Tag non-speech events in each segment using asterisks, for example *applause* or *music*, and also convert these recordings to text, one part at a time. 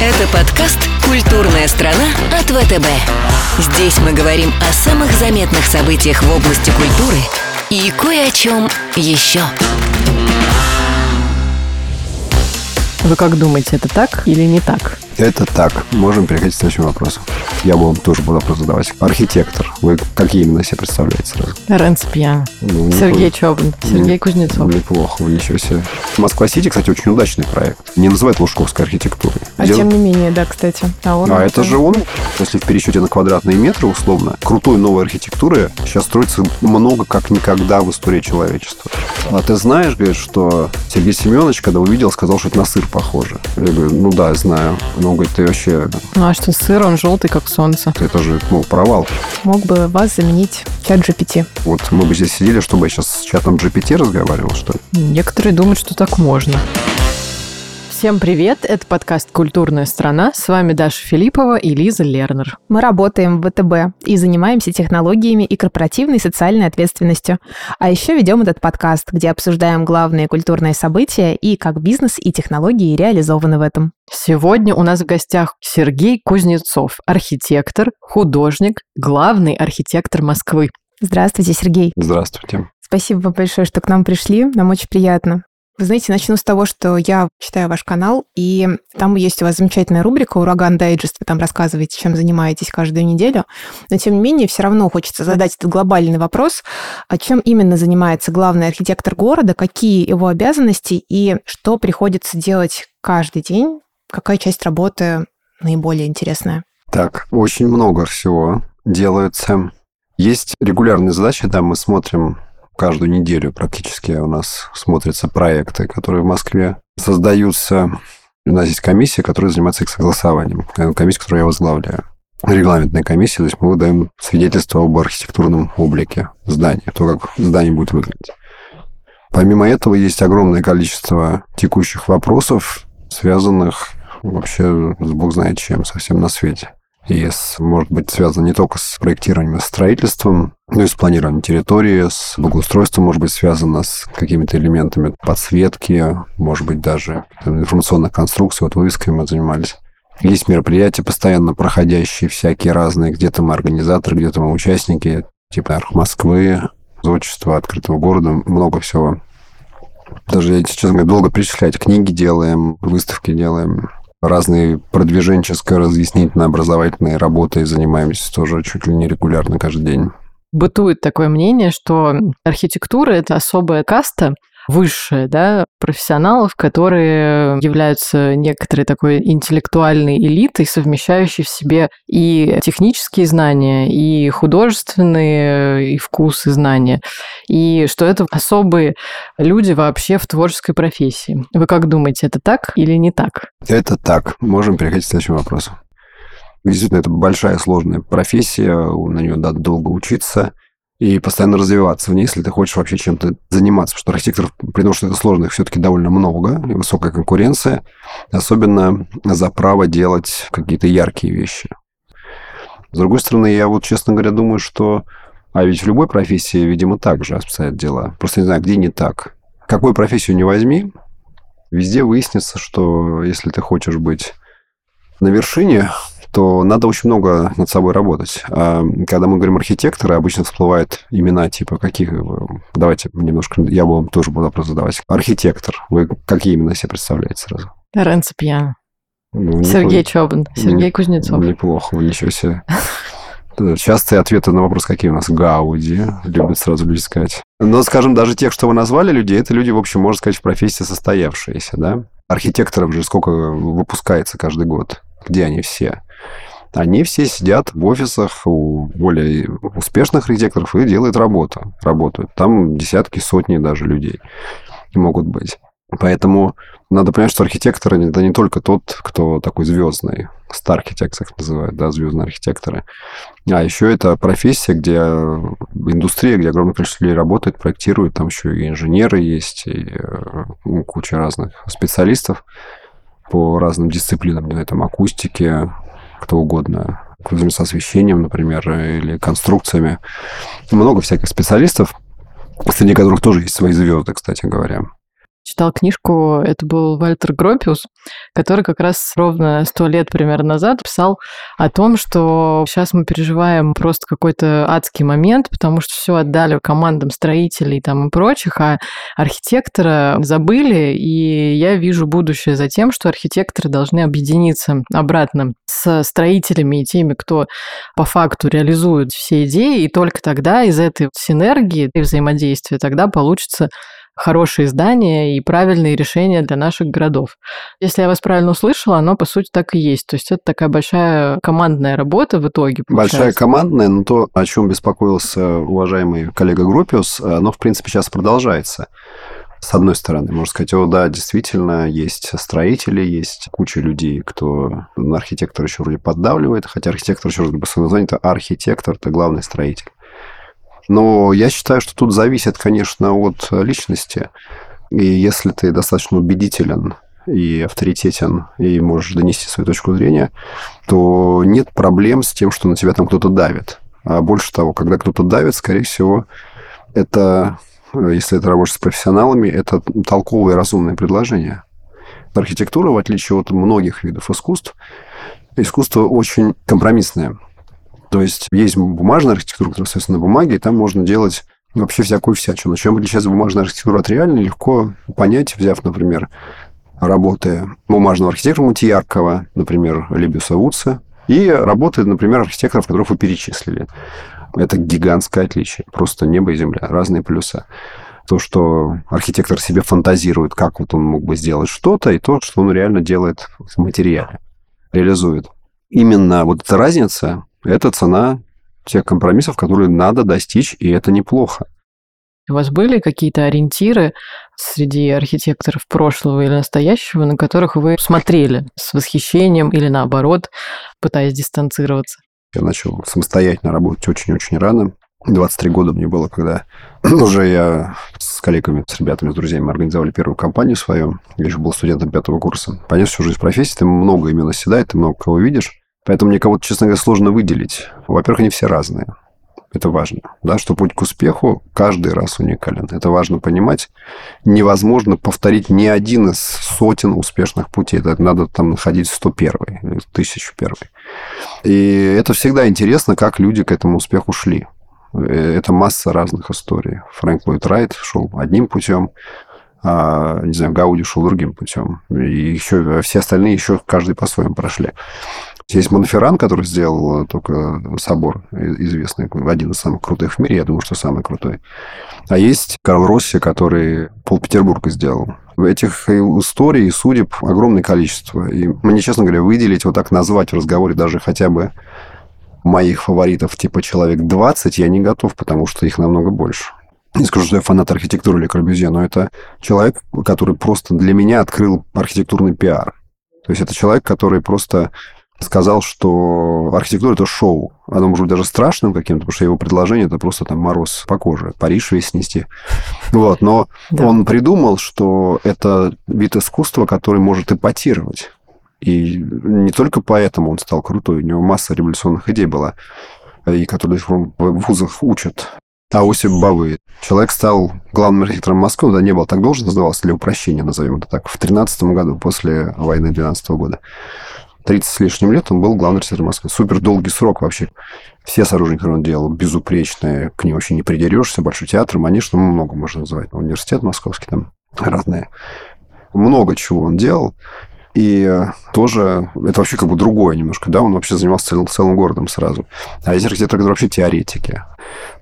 Это подкаст «Культурная страна» от ВТБ. Здесь мы говорим о самых заметных событиях в области культуры и кое о чем еще. Вы как думаете, это так или не так? Это так. Можем переходить к следующему вопросу. Я бы вам тоже был вопрос задавать. Архитектор. Вы какие именно себе представляете сразу? Ренс Пьян. Ну, Сергей Чобан. Сергей Кузнецов. Неплохо, ничего себе. Москва-Сити, кстати, очень удачный проект. Не называют лужковской архитектурой. А Дел- тем не менее, да, кстати. А, он А это же он, если в пересчете на квадратные метры условно, крутой новой архитектуры сейчас строится много как никогда в истории человечества. А ты знаешь, говорит, что Сергей Семенович, когда увидел, сказал, что это на сыр похоже. Я говорю, ну да, знаю. Но говорит, ты вообще, Ну а что, сыр, он желтый, как солнце. это же ну, провал. Мог бы вас заменить чат GPT. Вот мы бы здесь сидели, чтобы я сейчас с чатом GPT разговаривал, что ли? Некоторые думают, что так можно. Всем привет, это подкаст «Культурная страна». С вами Даша Филиппова и Лиза Лернер. Мы работаем в ВТБ и занимаемся технологиями и корпоративной социальной ответственностью. А еще ведем этот подкаст, где обсуждаем главные культурные события и как бизнес и технологии реализованы в этом. Сегодня у нас в гостях Сергей Кузнецов, архитектор, художник, главный архитектор Москвы. Здравствуйте, Сергей. Здравствуйте. Спасибо вам большое, что к нам пришли. Нам очень приятно. Вы знаете, начну с того, что я читаю ваш канал, и там есть у вас замечательная рубрика «Ураган Дайджест». Вы там рассказываете, чем занимаетесь каждую неделю. Но, тем не менее, все равно хочется задать этот глобальный вопрос. А чем именно занимается главный архитектор города, какие его обязанности и что приходится делать каждый день? Какая часть работы наиболее интересная? Так, очень много всего делается. Есть регулярные задачи, да, мы смотрим каждую неделю практически у нас смотрятся проекты, которые в Москве создаются. У нас есть комиссия, которая занимается их согласованием. Это комиссия, которую я возглавляю. Регламентная комиссия, то есть мы выдаем свидетельство об архитектурном облике здания, то, как здание будет выглядеть. Помимо этого, есть огромное количество текущих вопросов, связанных вообще с бог знает чем, совсем на свете. И с, может быть связано не только с проектированием и строительством, но и с планированием территории, с благоустройством, может быть связано с какими-то элементами подсветки, может быть даже информационных конструкций. Вот вывеской мы занимались. Есть мероприятия, постоянно проходящие, всякие разные. Где-то мы организаторы, где-то мы участники, типа Арх Москвы, зодчество открытого города, много всего. Даже, я, честно говоря, долго перечислять. Книги делаем, выставки делаем, разные продвиженческо-разъяснительно-образовательные работы занимаемся тоже чуть ли не регулярно каждый день. Бытует такое мнение, что архитектура – это особая каста, высшая, да, профессионалов, которые являются некоторой такой интеллектуальной элитой, совмещающей в себе и технические знания, и художественные, и вкус, и знания. И что это особые люди вообще в творческой профессии. Вы как думаете, это так или не так? Это так. Можем переходить к следующему вопросу. Действительно, это большая сложная профессия, на нее надо долго учиться и постоянно развиваться в ней, если ты хочешь вообще чем-то заниматься. Потому что архитекторов, при том, что это сложно, их все-таки довольно много, и высокая конкуренция, особенно за право делать какие-то яркие вещи. С другой стороны, я вот, честно говоря, думаю, что... А ведь в любой профессии, видимо, так же обстоят дела. Просто не знаю, где не так. Какую профессию не возьми, везде выяснится, что если ты хочешь быть на вершине, то надо очень много над собой работать. А когда мы говорим архитекторы, обычно всплывают имена типа каких... Давайте немножко... Я бы вам тоже буду вопрос задавать. Архитектор. Вы какие именно себе представляете сразу? Ренцо Пьян. Ну, Сергей неплохо. Чобан. Сергей Не- Кузнецов. Неплохо, ничего себе. *laughs* Частые ответы на вопрос, какие у нас Гауди, любят сразу люди сказать. Но, скажем, даже тех, что вы назвали людей, это люди, в общем, можно сказать, в профессии состоявшиеся, да? Архитекторов же сколько выпускается каждый год? Где они все? Они все сидят в офисах у более успешных архитекторов и делают работу. Работают. Там десятки, сотни даже людей могут быть. Поэтому надо понять, что архитектор это не только тот, кто такой звездный, star architects их называют, да, звездные архитекторы. А еще это профессия, где индустрия, где огромное количество людей работает, проектирует, там еще и инженеры есть, и э, куча разных специалистов по разным дисциплинам, не знаю, там акустики, кто угодно, с освещением, например, или конструкциями. Много всяких специалистов, среди которых тоже есть свои звезды, кстати говоря. Читал книжку, это был Вальтер Гропиус, который как раз ровно сто лет примерно назад писал о том, что сейчас мы переживаем просто какой-то адский момент, потому что все отдали командам строителей там и прочих, а архитектора забыли, и я вижу будущее за тем, что архитекторы должны объединиться обратно с строителями и теми, кто по факту реализует все идеи, и только тогда из этой синергии и взаимодействия тогда получится хорошие здания и правильные решения для наших городов. Если я вас правильно услышала, оно, по сути, так и есть. То есть это такая большая командная работа в итоге. Получается. Большая командная, но то, о чем беспокоился уважаемый коллега Группиус, оно, в принципе, сейчас продолжается. С одной стороны, можно сказать, о, да, действительно, есть строители, есть куча людей, кто на архитектора еще вроде поддавливает, хотя архитектор, еще раз говорю, по своему названию, это архитектор, это главный строитель. Но я считаю, что тут зависит, конечно, от личности. И если ты достаточно убедителен и авторитетен, и можешь донести свою точку зрения, то нет проблем с тем, что на тебя там кто-то давит. А больше того, когда кто-то давит, скорее всего, это, если это работаешь с профессионалами, это толковое разумное предложение. Архитектура, в отличие от многих видов искусств, искусство очень компромиссное. То есть есть бумажная архитектура, которая остается на бумаге, и там можно делать вообще всякую всячину. Чем отличается бумажная архитектура от реальной, легко понять, взяв, например, работы бумажного архитектора Мутияркова, например, Либиуса Вудса, и работы, например, архитекторов, которых вы перечислили. Это гигантское отличие. Просто небо и земля. Разные плюса. То, что архитектор себе фантазирует, как вот он мог бы сделать что-то, и то, что он реально делает в материале, реализует. Именно вот эта разница это цена тех компромиссов, которые надо достичь, и это неплохо. У вас были какие-то ориентиры среди архитекторов прошлого или настоящего, на которых вы смотрели с восхищением или наоборот, пытаясь дистанцироваться? Я начал самостоятельно работать очень-очень рано. 23 года мне было, когда *clears throat* уже я с коллегами, с ребятами, с друзьями организовали первую компанию свою. Я еще был студентом пятого курса. Понес всю жизнь в профессии, ты много имен оседает, ты много кого видишь. Поэтому мне кого-то, честно говоря, сложно выделить. Во-первых, они все разные. Это важно, да, что путь к успеху каждый раз уникален. Это важно понимать. Невозможно повторить ни один из сотен успешных путей. Это надо там находить 101 или 1001. И это всегда интересно, как люди к этому успеху шли. Это масса разных историй. Фрэнк Ллойд Райт шел одним путем, а, не знаю, Гауди шел другим путем. И еще все остальные еще каждый по-своему прошли. Есть Монферран, который сделал только собор известный, один из самых крутых в мире, я думаю, что самый крутой. А есть Карл Росси, который пол Петербурга сделал. Этих историй и судеб огромное количество. И мне, честно говоря, выделить, вот так назвать в разговоре даже хотя бы моих фаворитов типа человек 20 я не готов, потому что их намного больше. Не скажу, что я фанат архитектуры или Корбюзье, но это человек, который просто для меня открыл архитектурный пиар. То есть это человек, который просто сказал, что архитектура – это шоу. Оно может быть даже страшным каким-то, потому что его предложение – это просто там мороз по коже, Париж весь снести. *laughs* Вот. Но да. он придумал, что это вид искусства, который может эпатировать. И не только поэтому он стал крутой, у него масса революционных идей была, и которые в вузах учат. А Осип Бавы. Человек стал главным архитектором Москвы, да не был так должен, назывался для упрощения, назовем это так, в 2013 году, после войны 2012 года. 30 с лишним лет он был главным архитектором Москвы. Супер долгий срок вообще. Все сооружения, которые он делал, безупречные, к ним вообще не придерешься. Большой театр, манеж, ну, много можно назвать. Университет московский там разные. Много чего он делал. И тоже это вообще как бы другое немножко, да, он вообще занимался целым, целым городом сразу. А есть архитекторы, которые вообще теоретики.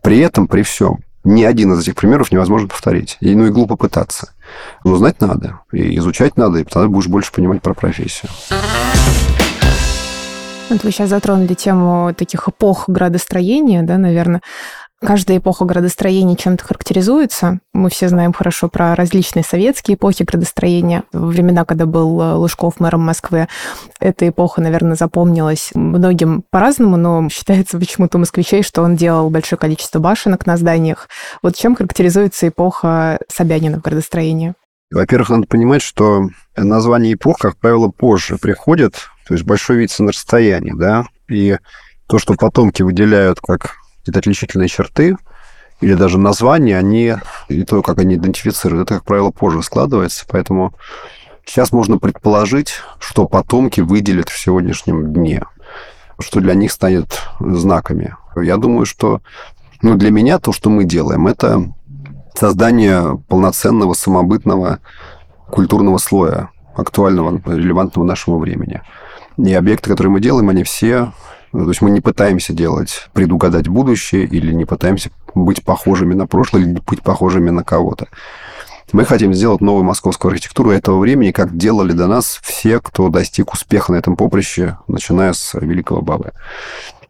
При этом, при всем, ни один из этих примеров невозможно повторить. И, ну и глупо пытаться. Но знать надо, и изучать надо, и тогда будешь больше понимать про профессию. Вот вы сейчас затронули тему таких эпох градостроения, да, наверное. Каждая эпоха градостроения чем-то характеризуется. Мы все знаем хорошо про различные советские эпохи градостроения. Во времена, когда был э, Лужков мэром Москвы, эта эпоха, наверное, запомнилась многим по-разному, но считается почему-то москвичей, что он делал большое количество башенок на зданиях. Вот чем характеризуется эпоха Собянина в градостроении? Во-первых, надо понимать, что название эпох, как правило, позже приходит, то есть большой вид на расстоянии, да, и то, что потомки выделяют как какие-то отличительные черты, или даже названия, они и то, как они идентифицируют, это, как правило, позже складывается. Поэтому сейчас можно предположить, что потомки выделят в сегодняшнем дне, что для них станет знаками. Я думаю, что ну, для меня то, что мы делаем, это создание полноценного, самобытного культурного слоя, актуального, релевантного нашему времени. И объекты, которые мы делаем, они все... ну, То есть мы не пытаемся делать, предугадать будущее или не пытаемся быть похожими на прошлое или быть похожими на кого-то. Мы хотим сделать новую московскую архитектуру этого времени, как делали до нас все, кто достиг успеха на этом поприще, начиная с Великого Бабы.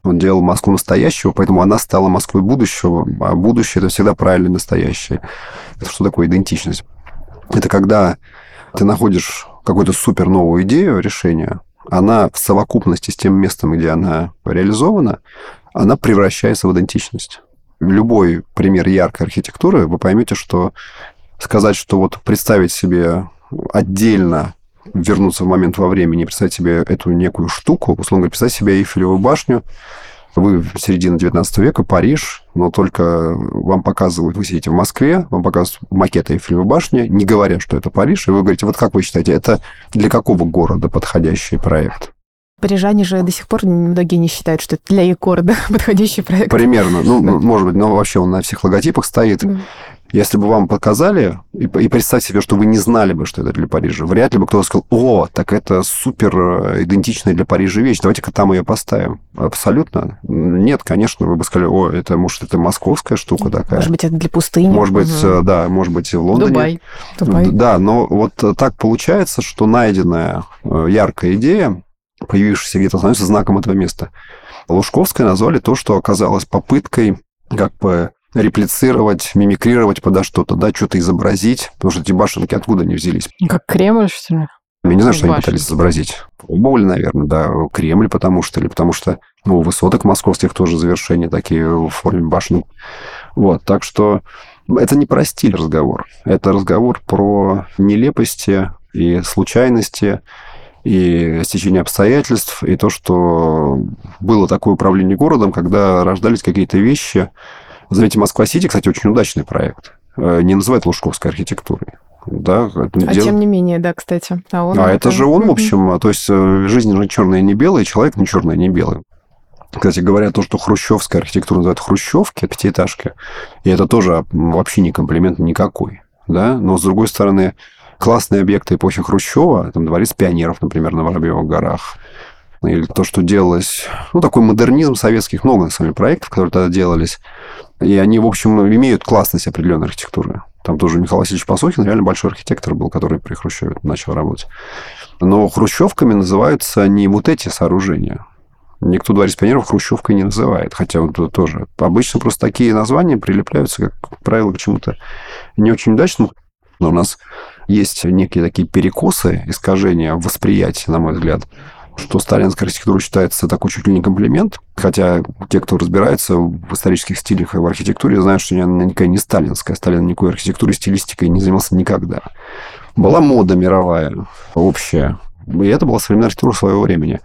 Он делал Москву настоящего, поэтому она стала Москвой будущего, а будущее – это всегда правильное настоящее. Это что такое идентичность? Это когда ты находишь какую-то супер новую идею, решение, она в совокупности с тем местом, где она реализована, она превращается в идентичность. Любой пример яркой архитектуры, вы поймете, что сказать, что вот представить себе отдельно вернуться в момент во времени, представить себе эту некую штуку, условно говоря, представить себе Эйфелеву башню, вы в середине 19 века, Париж, но только вам показывают, вы сидите в Москве, вам показывают макет Эйфелевой башни, не говоря, что это Париж, и вы говорите, вот как вы считаете, это для какого города подходящий проект? Парижане же до сих пор многие не считают, что это для их города *laughs* подходящий проект. Примерно. Ну, может быть, но вообще он на всех логотипах стоит. Да. Если бы вам показали, и, и представьте себе, что вы не знали бы, что это для Парижа, вряд ли бы кто-то сказал, о, так это супер идентичная для Парижа вещь, давайте-ка там ее поставим. Абсолютно. Нет, конечно, вы бы сказали, о, это, может, это московская штука такая. Может быть, это для пустыни. Может быть, Мгм. да, может быть, в Лондоне. Дубай. Дубай. Да, но вот так получается, что найденная э, яркая идея, появившаяся где-то, становится знаком этого места. Лужковская назвали то, что оказалось попыткой как бы реплицировать, мимикрировать подо что-то, да, что-то изобразить, потому что эти башенки откуда они взялись? Как Кремль, что ли? Я не знаю, что они пытались изобразить. Пробовали, наверное, да, Кремль, потому что, или потому что, ну, у высоток московских тоже завершения такие в форме башен. Вот, так что это не про стиль разговор. Это разговор про нелепости и случайности, и стечение обстоятельств, и то, что было такое управление городом, когда рождались какие-то вещи. Заметьте, Москва-Сити, кстати, очень удачный проект. Э, Не называют лужковской архитектурой. Да, это А дел- тем не менее, да, кстати. А, он а это же он, в общем, то есть э, жизнь же черная не белая, человек не черный не белый. Кстати говоря, то, что хрущевская архитектура называют хрущевки, пятиэтажки, и это тоже вообще не комплимент никакой. Да? Но, с другой стороны, классные объекты эпохи Хрущева, там дворец пионеров, например, на Воробьевых горах, или то, что делалось, ну, такой модернизм советских, много, на самом деле, проектов, которые тогда делались, и они, в общем, имеют классность определенной архитектуры. Там тоже Михаил Васильевич Пасохин реально большой архитектор был, который при Хрущеве начал работать. Но хрущевками называются не вот эти сооружения. Никто дворец пионеров хрущевкой не называет. Хотя это тоже. Обычно просто такие названия прилепляются, как правило, к чему-то не очень удачному. Но у нас есть некие такие перекосы, искажения восприятия, на мой взгляд, что сталинская архитектура считается такой чуть ли не комплимент, хотя те, кто разбирается в исторических стилях и в архитектуре, знают, что она никакая не сталинская. Сталин никакой архитектурой, стилистикой не занимался никогда. Была мода мировая, общая, и это была современная архитектура своего времени.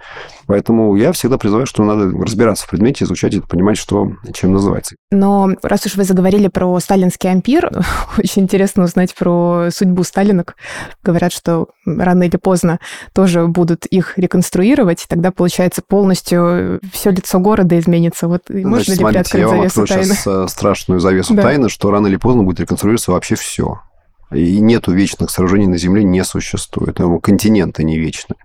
Поэтому я всегда призываю, что надо разбираться в предмете, изучать это, понимать, что чем называется. Но раз уж вы заговорили про сталинский ампир, *laughs* очень интересно узнать про судьбу сталинок. Говорят, что рано или поздно тоже будут их реконструировать, тогда, получается, полностью все лицо города изменится. Вот можно Значит, ли смотрите, приоткрыть я вам завесу тайны? сейчас э, страшную завесу Да. тайны, что рано или поздно будет реконструироваться вообще все. И нету вечных сооружений на Земле, не существует. Поэтому континенты не вечны.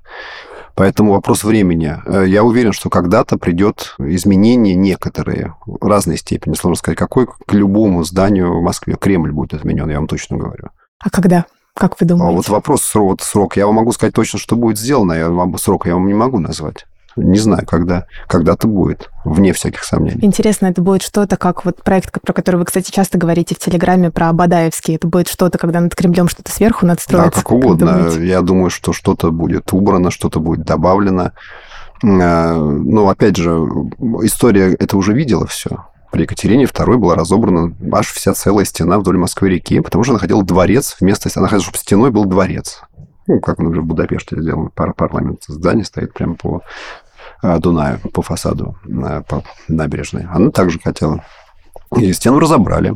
Поэтому вопрос времени. Э, Я уверен, что когда-то придет изменение некоторые, в разной степени. Сложно сказать, какой к любому зданию в Москве. Кремль будет изменен, я вам точно говорю. А когда? Как вы А думаете? вот вопрос срок, срок. Я вам могу сказать точно, что будет сделано. Я вам срок я вам не могу назвать. Не знаю, когда. Когда-то будет, вне всяких сомнений. Интересно, это будет что-то, как вот проект, про который вы, кстати, часто говорите в Телеграме про Бадаевский. Это будет что-то, когда над Кремлем что-то сверху Да, надстроится? как угодно. думаете? Я думаю, что что-то будет убрано, что-то будет добавлено. Э, Но, опять же, история это уже видела все. При Екатерине II была разобрана аж вся целая стена вдоль Москвы-реки, потому что она хотела дворец вместо... Она хотела, чтобы стеной был дворец. Ну, как, например, в Будапеште сделано. Пар- Парламент здание стоит прямо по э, Дунаю, по фасаду, э, по набережной. Она также хотела. И стену разобрали.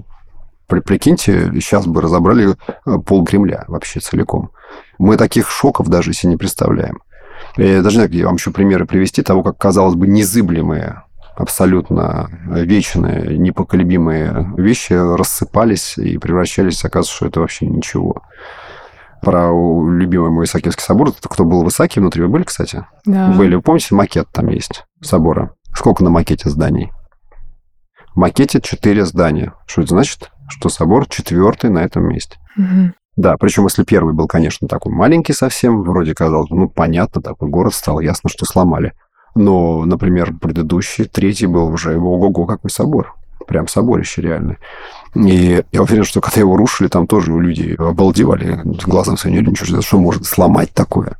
Прикиньте, сейчас бы разобрали э, пол Кремля вообще целиком. Мы таких шоков даже себе не представляем. Я даже не знаю, вам еще примеры привести того, как, казалось бы, незыблемые абсолютно вечные, непоколебимые вещи рассыпались и превращались, оказывается, что это вообще ничего. Про любимый мой Исаакиевский собор. Кто был в Исааке внутри? Вы были, кстати? Да. Были. Вы помните, макет там есть собора? Сколько на макете зданий? В макете четыре здания. Что это значит? Что собор четвертый на этом месте. Мгм. Да, причем если первый был, конечно, такой маленький совсем, вроде казалось, ну, понятно, такой город стал, ясно, что сломали. Но, например, предыдущий, третий был уже, ого-го, какой собор. Прям соборище реально. И я уверен, что когда его рушили, там тоже люди обалдевали, глазом своим не ничего что может сломать такое.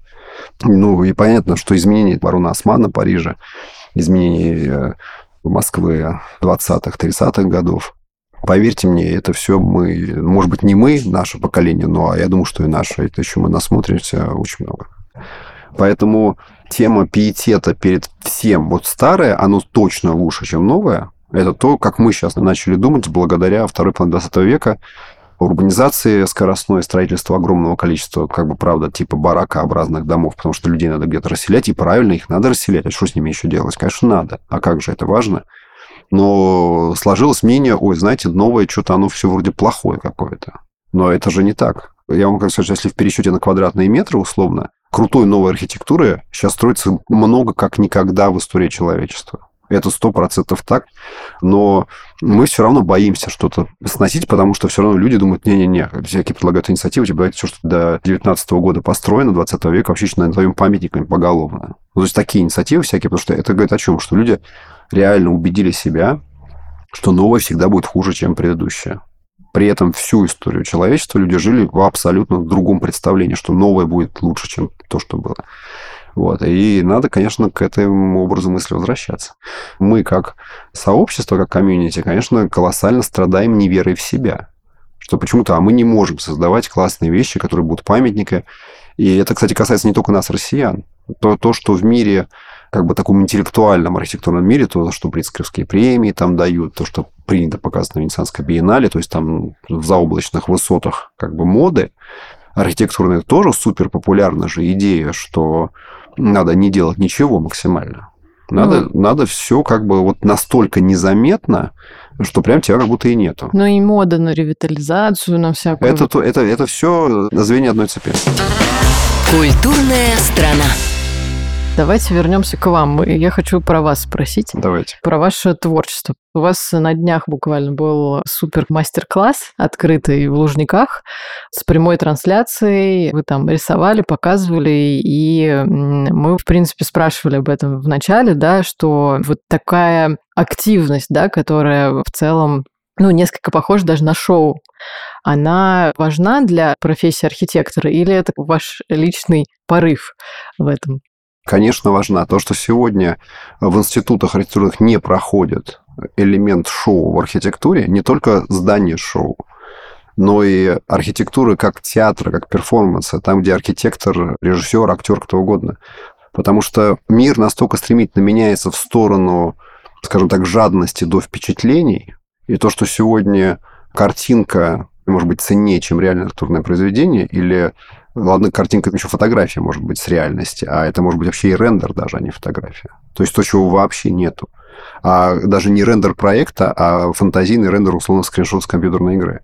Ну, и понятно, что изменения барона Османа Парижа, изменения э, Москвы 20-х, 30-х годов, Поверьте мне, это все мы, может быть, не мы, наше поколение, но я думаю, что и наше, это еще мы насмотримся очень много. Поэтому тема пиетета перед всем, вот старое, оно точно лучше, чем новое. Это то, как мы сейчас начали думать благодаря второй половине 20 века, урбанизации скоростной, строительства огромного количества, как бы, правда, типа баракообразных домов, потому что людей надо где-то расселять, и правильно их надо расселять. А что с ними еще делать? Конечно, надо. А как же это важно? Но сложилось мнение, ой, знаете, новое что-то, оно все вроде плохое какое-то. Но это же не так. Я вам хочу сказать, если в пересчете на квадратные метры, условно, крутой новой архитектуры сейчас строится много как никогда в истории человечества. Это сто процентов так. Но мы все равно боимся что-то сносить, потому что все равно люди думают, не-не-не, всякие предлагают инициативы, типа, давайте все, что до 19 года построено, 20 века, вообще назовем памятниками поголовно. Ну, то есть такие инициативы всякие, потому что это говорит о чем? Что люди реально убедили себя, что новое всегда будет хуже, чем предыдущее. При этом всю историю человечества люди жили в абсолютно другом представлении, что новое будет лучше, чем то, что было. Вот. И надо, конечно, к этому образу мысли возвращаться. Мы, как сообщество, как комьюнити, конечно, колоссально страдаем неверой в себя. Что почему-то, а мы не можем создавать классные вещи, которые будут памятники. И это, кстати, касается не только нас, россиян. То, то что в мире как бы таком интеллектуальном архитектурном мире, то, что Прицкерские премии там дают, то, что принято показывать на Венецианской биеннале, то есть там в заоблачных высотах как бы моды архитектурные, тоже супер популярна же идея, что надо не делать ничего максимально. Надо, ну, надо все как бы вот настолько незаметно, что прям тебя как будто и нету. Ну и мода на ревитализацию, на всякую. Это, это, это все звенья одной цепи. Культурная страна. Давайте вернемся к вам. Я хочу про вас спросить. Давайте. Про ваше творчество. У вас на днях буквально был супер мастер-класс, открытый в Лужниках, с прямой трансляцией. Вы там рисовали, показывали, и мы, в принципе, спрашивали об этом в начале, да, что вот такая активность, да, которая в целом ну, несколько похожа даже на шоу. Она важна для профессии архитектора или это ваш личный порыв в этом? Конечно, важна. То, что сегодня в институтах архитектурных не проходит элемент шоу в архитектуре, не только здание шоу, но и архитектуры как театра, как перформанса, там, где архитектор, режиссер, актер, кто угодно. Потому что мир настолько стремительно меняется в сторону, скажем так, жадности до впечатлений, и то, что сегодня картинка может быть ценнее, чем реальное архитектурное произведение, или Ладно, картинка еще фотография может быть с реальности, а это может быть вообще и рендер даже, а не фотография. То есть то, чего вообще нету. А даже не рендер проекта, а фантазийный рендер, условно, скриншот с компьютерной игры.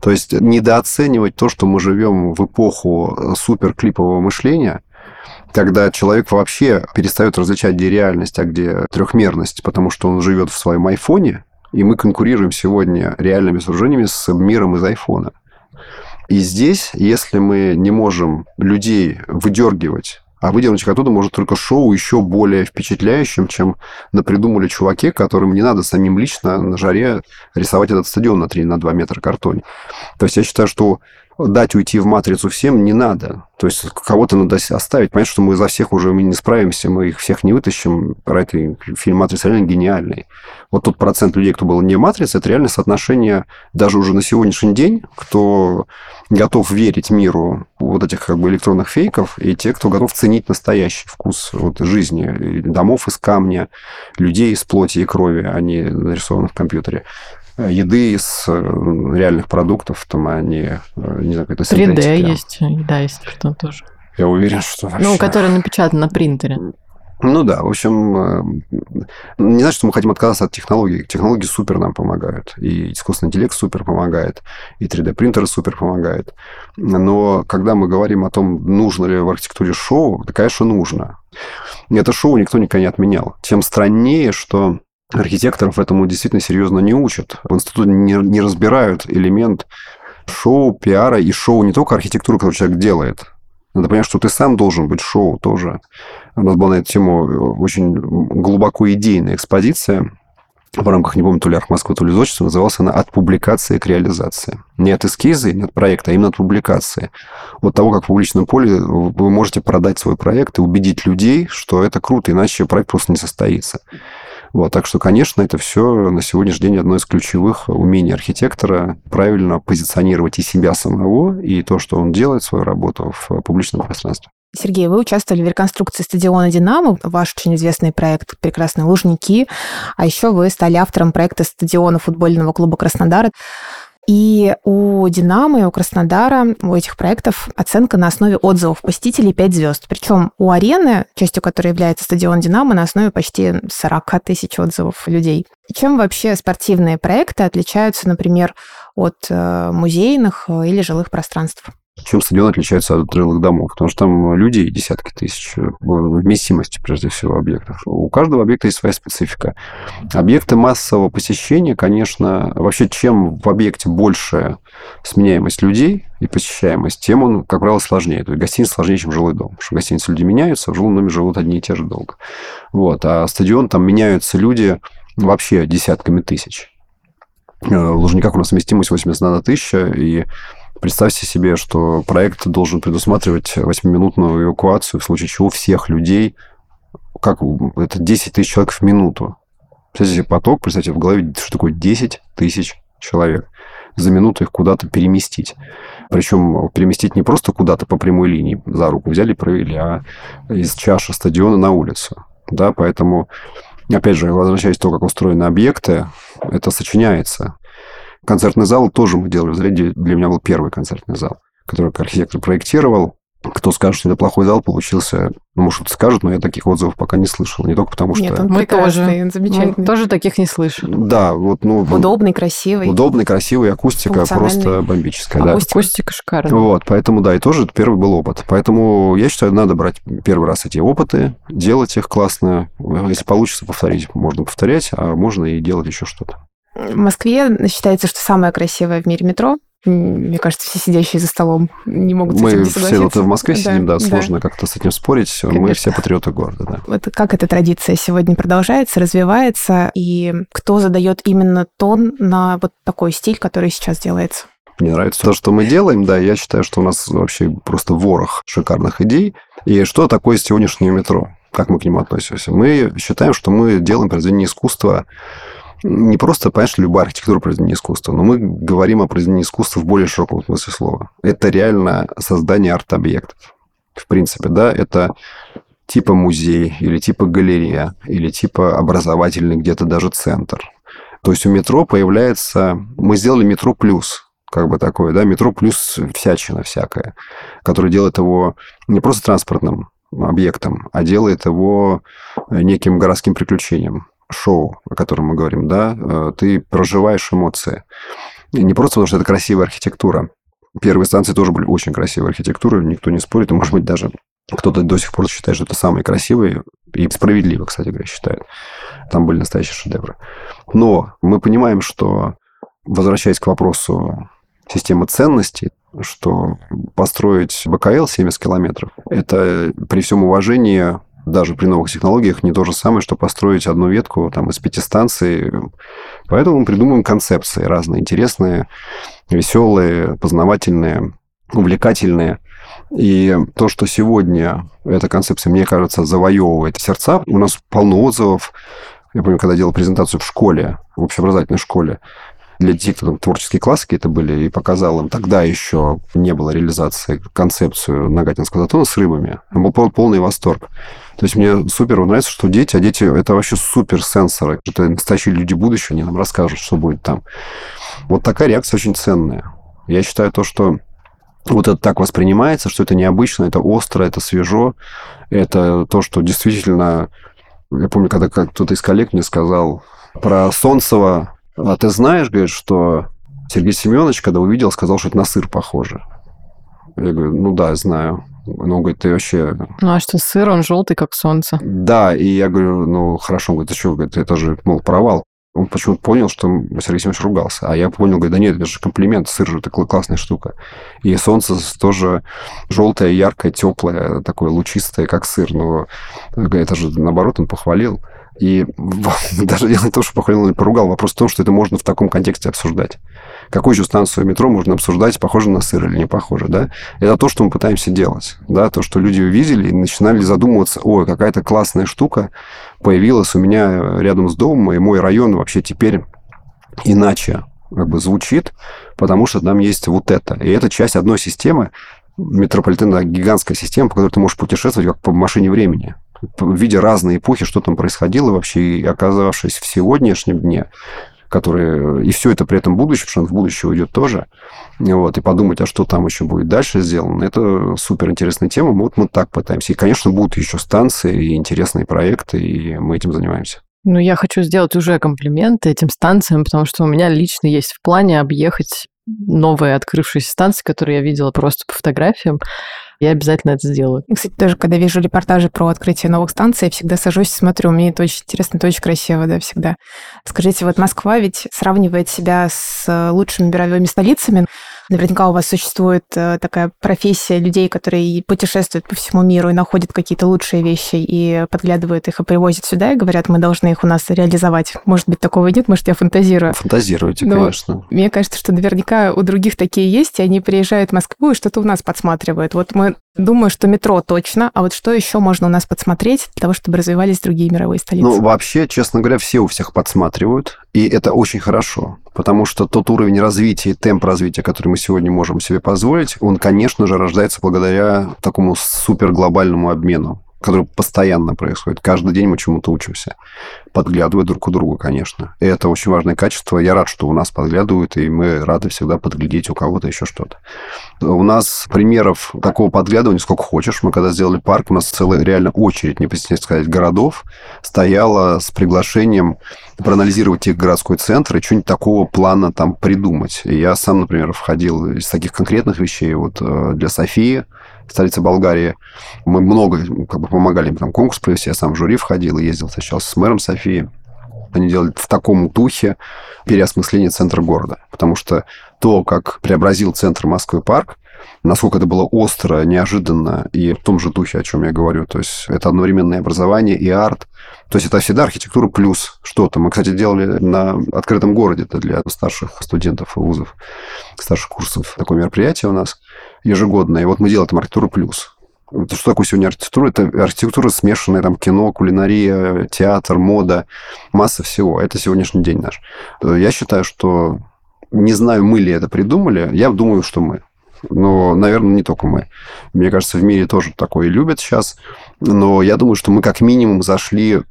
То есть недооценивать то, что мы живем в эпоху суперклипового мышления, когда человек вообще перестает различать, где реальность, а где трехмерность, потому что он живет в своем айфоне, и мы конкурируем сегодня реальными сооружениями с миром из айфона. И здесь, если мы не можем людей выдергивать а выдернуть их оттуда может только шоу еще более впечатляющим, чем напридумали чуваки, которым не надо самим лично на жаре рисовать этот стадион на 3 на 2 метра картоне. То есть я считаю, что дать уйти в матрицу всем не надо. То есть кого-то надо оставить. Понятно, что мы за всех уже не справимся, мы их всех не вытащим. Про фильм «Матрица» реально гениальный. Вот тот процент людей, кто был не «Матрица», это реально соотношение даже уже на сегодняшний день, кто готов верить миру вот этих как бы электронных фейков, и те, кто готов ценить настоящий вкус вот, жизни, домов из камня, людей из плоти и крови, а не нарисованных в компьютере. Еды из э, реальных продуктов, там они, э, не знаю, какая-то 3D синтетика. есть, да, есть что тоже. Я уверен, что вообще... Ну, который напечатан на принтере. Ну да, в общем, э, не значит, что мы хотим отказаться от технологий. Технологии супер нам помогают. И искусственный интеллект супер помогает, и 3D-принтеры супер помогают. Но когда мы говорим о том, нужно ли в архитектуре шоу, то, конечно, нужно. Это шоу никто никогда не отменял. Тем страннее, что архитекторов этому действительно серьезно не учат. В институте не, не разбирают элемент шоу, пиара и шоу не только архитектуры, которую человек делает. Надо понять, что ты сам должен быть шоу тоже. У нас была на эту тему очень глубоко идейная экспозиция в рамках, не помню, то ли Архмосквы, то ли Зодчества, называлась она «От публикации к реализации». Не от эскиза, не от проекта, а именно от публикации. Вот того, как в публичном поле вы можете продать свой проект и убедить людей, что это круто, иначе проект просто не состоится. Вот, так что, конечно, это все на сегодняшний день одно из ключевых умений архитектора правильно позиционировать и себя самого, и то, что он делает, свою работу в публичном пространстве. Сергей, вы участвовали в реконструкции стадиона «Динамо», ваш очень известный проект «Прекрасные лужники», а еще вы стали автором проекта стадиона футбольного клуба «Краснодар». И у «Динамо» и у «Краснодара», у этих проектов оценка на основе отзывов посетителей 5 звезд. Причем у «Арены», частью которой является стадион «Динамо», на основе почти 40 тысяч отзывов людей. Чем вообще спортивные проекты отличаются, например, от э, музейных э, или жилых пространств? Чем стадион отличается от жилых домов? Потому что там людей десятки тысяч, э, вместимости, прежде всего, объектов. У каждого объекта есть своя специфика. Объекты массового посещения, конечно, вообще чем в объекте больше сменяемость людей и посещаемость, тем он, как правило, сложнее. То есть гостиница сложнее, чем жилой дом. Потому что гостиницы люди меняются, а в жилом доме живут одни и те же долго. Вот. А стадион, там меняются люди вообще десятками тысяч. В Лужниках у нас вместимость 81 тысяча, и Представьте себе, что проект должен предусматривать 8-минутную эвакуацию, в случае чего всех людей, как это 10 тысяч человек в минуту. Представьте себе поток, представьте в голове, что такое 10 тысяч человек. За минуту их куда-то переместить. Причем переместить не просто куда-то по прямой линии за руку взяли провели, а из чаши стадиона на улицу. Да, поэтому, опять же, возвращаясь к тому, как устроены объекты, это сочиняется. Концертный зал тоже мы делали в Заряде. Для меня был первый концертный зал, который архитектор проектировал. Кто скажет, что это плохой зал получился, ну, может, скажут, но я таких отзывов пока не слышал. Не только потому, что... Нет, он Мы тоже. замечательный. Мы тоже таких не слышали. Да, вот, ну... Удобный, красивый. Удобный, красивый, акустика просто бомбическая, да. Акустика. Акустика шикарная. Вот, поэтому, да, и тоже это первый был опыт. Поэтому я считаю, надо брать первый раз эти опыты, делать их классно. Если получится повторить, можно повторять, а можно и делать еще что-то. В Москве считается, что самое красивое в мире метро. Мне кажется, все сидящие за столом не могут с этим Мы не все согласиться. вот в Москве сидим, да, да. сложно как-то с этим спорить. Мы Конечно. все патриоты города, да. Вот как эта традиция сегодня продолжается, развивается, и кто задает именно тон на вот такой стиль, который сейчас делается? Мне нравится то, что мы делаем, да, я считаю, что у нас вообще просто ворох шикарных идей. И что такое сегодняшнее метро? Как мы к нему относимся? Мы считаем, что мы делаем произведение искусства не просто, понимаешь, любая архитектура произведение искусства, но мы говорим о произведении искусства в более широком смысле слова. Это реально создание арт-объектов. В принципе, да, это типа музей, или типа галерея, или типа образовательный где-то даже центр. То есть у метро появляется... Мы сделали метро плюс, как бы такое, да, метро плюс всячина всякая, которая делает его не просто транспортным объектом, а делает его неким городским приключением шоу, о котором мы говорим, да, э, ты проживаешь эмоции. И не просто потому, что это красивая архитектура. Первые станции тоже были очень красивые архитектуры, никто не спорит, и, может быть, даже кто-то до сих пор считает, что это самые красивые, и справедливо, кстати говоря, считает. Там были настоящие шедевры. Но мы понимаем, что, возвращаясь к вопросу системы ценностей, что построить БКЛ 70 километров, это при всем уважении даже при новых технологиях не то же самое, что построить одну ветку там, из пяти станций. Поэтому мы придумываем концепции разные, интересные, веселые, познавательные, увлекательные. И то, что сегодня эта концепция, мне кажется, завоевывает сердца, у нас полно отзывов. Я помню, когда делал презентацию в школе, в общеобразовательной школе, для детей, там творческие классы какие-то были, и показал им, тогда еще не было реализации концепцию Нагатинского затона с рыбами. Был полный восторг. То есть мне супер нравится, что дети, а дети это вообще супер сенсоры. Это настоящие люди будущего, они нам расскажут, что будет там. Вот такая реакция очень ценная. Я считаю то, что вот это так воспринимается, что это необычно, это остро, это свежо, это то, что действительно... Я помню, когда кто-то из коллег мне сказал про Солнцева, а ты знаешь, говорит, что Сергей Семенович, когда увидел, сказал, что это на сыр похоже. Я говорю, ну да, знаю. Ну, говорит, ты вообще... Ну, а что сыр, он желтый, как солнце. Да, и я говорю, ну, хорошо. Он говорит, ты что, говорит, это же, мол, провал. Он почему-то понял, что Сергей Семенович ругался. А я понял, говорю, да нет, это же комплимент, сыр же такая классная штука. И солнце тоже желтое, яркое, теплое, такое лучистое, как сыр. Но это же, наоборот, он похвалил. И *laughs* даже я не то, что похвалил или поругал, вопрос в том, что это можно в таком контексте обсуждать. Какую еще станцию метро можно обсуждать, похоже на сыр или не похоже, да? Это то, что мы пытаемся делать, да, то, что люди увидели и начинали задумываться, ой, какая-то классная штука появилась у меня рядом с домом, и мой район вообще теперь иначе как бы звучит, потому что там есть вот это. И это часть одной системы, метрополитена гигантская система, по которой ты можешь путешествовать как по машине времени видя разные эпохи, что там происходило вообще, и оказавшись в сегодняшнем дне, которые... И все это при этом будущее, потому что в будущее уйдет тоже. Вот, и подумать, а что там еще будет дальше сделано, это супер интересная тема. Вот мы так пытаемся. И, конечно, будут еще станции и интересные проекты, и мы этим занимаемся. Ну, я хочу сделать уже комплименты этим станциям, потому что у меня лично есть в плане объехать новые открывшиеся станции, которые я видела просто по фотографиям. Я обязательно это сделаю. И, кстати, тоже, когда вижу репортажи про открытие новых станций, я всегда сажусь и смотрю. Мне это очень интересно, это очень красиво, да, всегда. Скажите, вот Москва ведь сравнивает себя с лучшими мировыми столицами. Наверняка у вас существует э, такая профессия людей, которые путешествуют по всему миру и находят какие-то лучшие вещи и подглядывают их и привозят сюда и говорят, мы должны их у нас реализовать. Может быть, такого нет, может, я фантазирую. Фантазируете, Но конечно. Мне кажется, что наверняка у других такие есть, и они приезжают в Москву и что-то у нас подсматривают. Вот мы Думаю, что метро точно, а вот что еще можно у нас подсмотреть для того, чтобы развивались другие мировые столицы? Ну, вообще, честно говоря, все у всех подсматривают, и это очень хорошо, потому что тот уровень развития и темп развития, который мы сегодня можем себе позволить, он, конечно же, рождается благодаря такому суперглобальному обмену который постоянно происходит. Каждый день мы чему-то учимся, подглядывая друг у друга, конечно. И это очень важное качество. Я рад, что у нас подглядывают, и мы рады всегда подглядеть у кого-то еще что-то. У нас примеров такого подглядывания сколько хочешь. Мы когда сделали парк, у нас целая реально очередь, не постесняюсь сказать, городов стояла с приглашением проанализировать их городской центр и что-нибудь такого плана там придумать. И я сам, например, входил из таких конкретных вещей. Вот э, для Софии столица Болгарии. Мы много как бы, помогали им там конкурс провести. Я сам в жюри входил и ездил, встречался с мэром Софии. Они делали в таком духе переосмысление центра города. Потому что то, как преобразил центр Москвы парк, насколько это было остро, неожиданно и в том же духе, о чем я говорю. То есть это одновременное образование и арт. То есть это всегда архитектура плюс что-то. Мы, кстати, делали на открытом городе это для старших студентов вузов, старших курсов такое мероприятие у нас ежегодное. И вот мы делаем архитектуру плюс. Что такое сегодня архитектура? Это архитектура смешанная, там, кино, кулинария, театр, мода, масса всего. Это сегодняшний день наш. Я считаю, что не знаю, мы ли это придумали, я думаю, что мы. Но, наверное, не только мы. Мне кажется, в мире тоже такое любят сейчас. Но я думаю, что мы как минимум зашли,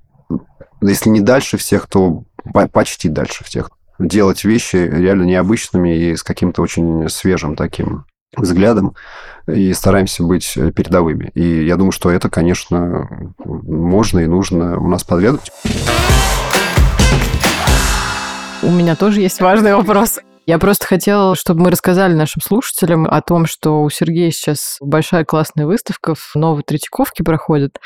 если не дальше всех, то почти дальше всех. Делать вещи реально необычными и с каким-то очень свежим таким взглядом и стараемся быть передовыми. И я думаю, что это, конечно, можно и нужно у нас подглядывать. У меня тоже есть важный вопрос. Я просто хотела, чтобы мы рассказали нашим слушателям о том, что у Сергея сейчас большая классная выставка в Новой Третьяковке проходит.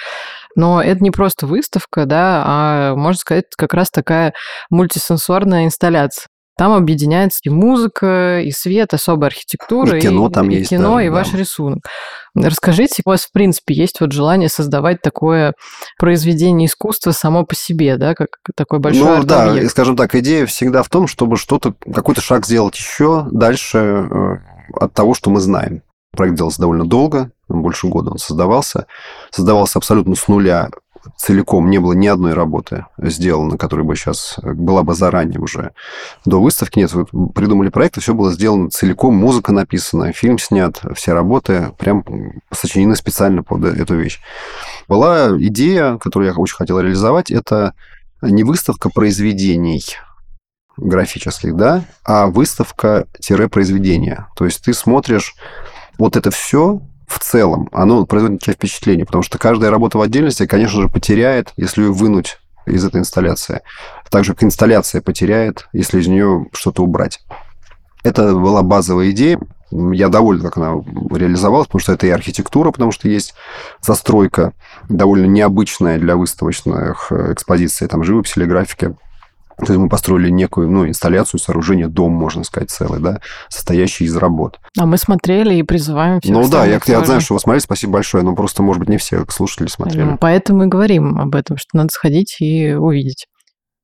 Но это не просто выставка, да, а, можно сказать, как раз такая мультисенсорная инсталляция. Там объединяется и музыка, и свет, особая архитектура, и кино там и есть, кино, да, и да. ваш рисунок. Расскажите, у вас, в принципе, есть вот желание создавать такое произведение искусства само по себе, да, как такой большой Ну да, и, скажем так, идея всегда в том, чтобы что-то, какой-то шаг сделать еще дальше э, от того, что мы знаем. Проект делался довольно долго, больше года он создавался. Создавался абсолютно с нуля целиком не было ни одной работы сделано, которая бы сейчас была бы заранее уже до выставки. Нет, вы придумали проект, и все было сделано целиком, музыка написана, фильм снят, все работы прям сочинены специально под эту вещь. Была идея, которую я очень хотел реализовать, это не выставка произведений, графических, да, а выставка-произведения. То есть ты смотришь вот это все в целом, оно производит на тебя впечатление, потому что каждая работа в отдельности, конечно же, потеряет, если ее вынуть из этой инсталляции. Так же, как инсталляция потеряет, если из нее что-то убрать. Это была базовая идея. Я доволен, как она реализовалась, потому что это и архитектура, потому что есть застройка довольно необычная для выставочных экспозиций, там живопись или графики. То есть мы построили некую ну, инсталляцию, сооружение, дом, можно сказать, целый, да, состоящий из работ. А мы смотрели и призываем всех Ну да, я, я знаю, что вы смотрели, спасибо большое, но просто, может быть, не все слушатели смотрели. Ну, поэтому и говорим об этом, что надо сходить и увидеть.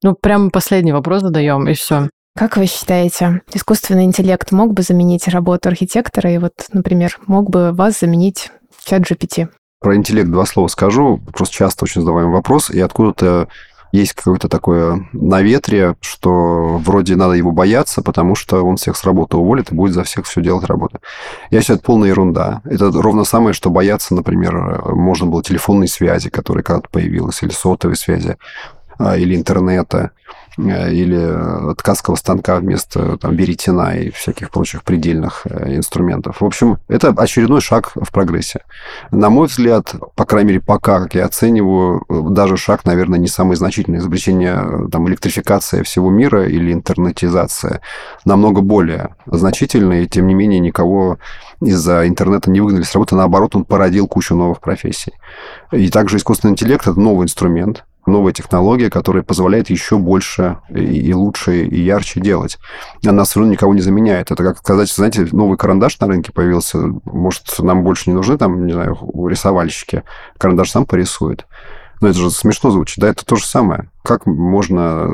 Ну, прям последний вопрос задаем, и все. Как вы считаете, искусственный интеллект мог бы заменить работу архитектора? И вот, например, мог бы вас заменить чат GPT? Про интеллект два слова скажу. Просто часто очень задаваем вопрос, и откуда-то есть какое-то такое наветрие, что вроде надо его бояться, потому что он всех с работы уволит и будет за всех все делать работу. Я считаю, это полная ерунда. Это ровно самое, что бояться, например, можно было телефонной связи, которая когда-то появилась, или сотовой связи, или интернета. Э, или ткацкого станка вместо там, веретена и всяких прочих предельных э, инструментов. В общем, это очередной шаг в прогрессе. На мой взгляд, по крайней мере, пока, как я оцениваю, даже шаг, наверное, не самый значительный. Изобретение там, электрификация всего мира или интернетизация намного более значительный, и тем не менее никого из-за интернета не выгнали с работы. Наоборот, он породил кучу новых профессий. И также искусственный интеллект – это новый инструмент, новая технология, которая позволяет еще больше и лучше, и ярче делать. Она все равно никого не заменяет. Это как сказать, знаете, новый карандаш на рынке появился, может, нам больше не нужны там, не знаю, рисовальщики. Карандаш сам порисует. Но это же смешно звучит, да, это то же самое. Как можно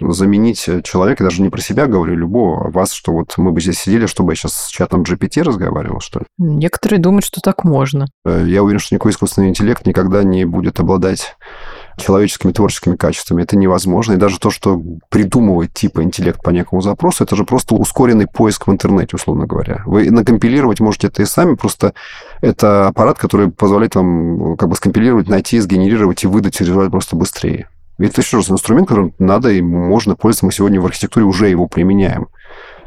заменить человека, даже не про себя говорю, любого, а вас, что вот мы бы здесь сидели, чтобы я сейчас с чатом GPT разговаривал, что ли? Некоторые думают, что так можно. Э, я уверен, что никакой искусственный интеллект никогда не будет обладать человеческими творческими качествами. Это невозможно. И даже то, что придумывает типа интеллект по некому запросу, это же просто ускоренный поиск в интернете, условно говоря. Вы накомпилировать можете это и сами, просто это аппарат, который позволяет вам как бы скомпилировать, найти, сгенерировать и выдать результат просто быстрее. Это еще раз инструмент, которым надо и можно пользоваться. Мы сегодня в архитектуре уже его применяем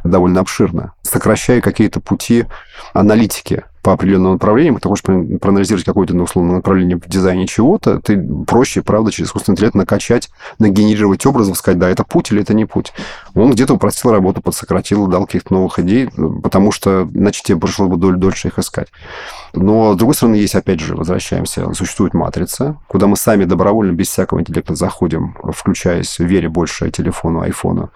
довольно обширно, сокращая какие-то пути аналитики по определенным направлениям, ты хочешь проанализировать какое-то, ну, условно, направление в дизайне чего-то, ты проще, правда, через искусственный интеллект накачать, нагенерировать образы, сказать, да, это путь или это не путь. Он где-то упростил работу, подсократил, дал каких-то новых идей, потому что иначе тебе пришлось бы дольше их искать. Но, с другой стороны, есть, опять же, возвращаемся, существует матрица, куда мы сами добровольно, без всякого интеллекта заходим, включаясь в вере больше телефону, айфону.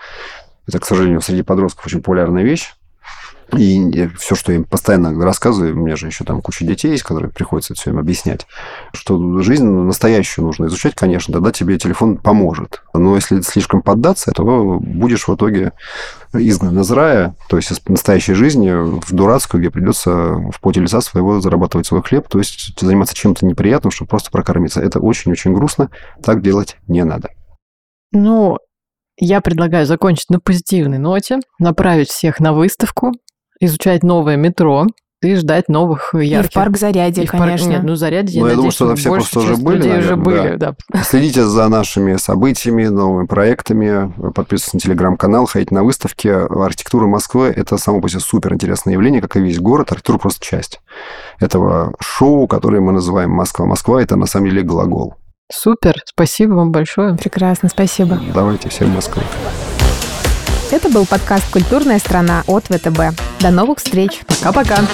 Это, к сожалению, среди подростков очень популярная вещь. И все, что я им постоянно рассказываю, у меня же еще там куча детей есть, которые приходится все им объяснять, что жизнь настоящую нужно изучать, конечно, тогда тебе телефон поможет. Но если слишком поддаться, то будешь в итоге изгнан из рая, то есть из настоящей жизни в дурацкую, где придется в поте лица своего зарабатывать свой хлеб, то есть заниматься чем-то неприятным, чтобы просто прокормиться. Это очень-очень грустно, так делать не надо. Ну, я предлагаю закончить на позитивной ноте, направить всех на выставку, изучать новое метро, и ждать новых ярких. И в парк Зарядье, в конечно. Парк... Нет, ну Зарядье, ну, я, я думаю, что все просто уже были, наверное, уже были, да. да. Следите за нашими событиями, новыми проектами, подписывайтесь на телеграм-канал, ходите на выставки. Архитектура Москвы – это само по себе супер интересное явление, как и весь город. Архитектура просто часть этого шоу, которое мы называем «Москва». Москва – это на самом деле глагол. Супер, спасибо вам большое. Прекрасно, спасибо. Давайте всем Москвы. Это был подкаст «Культурная страна» от ВТБ. До новых встреч. Пока-пока.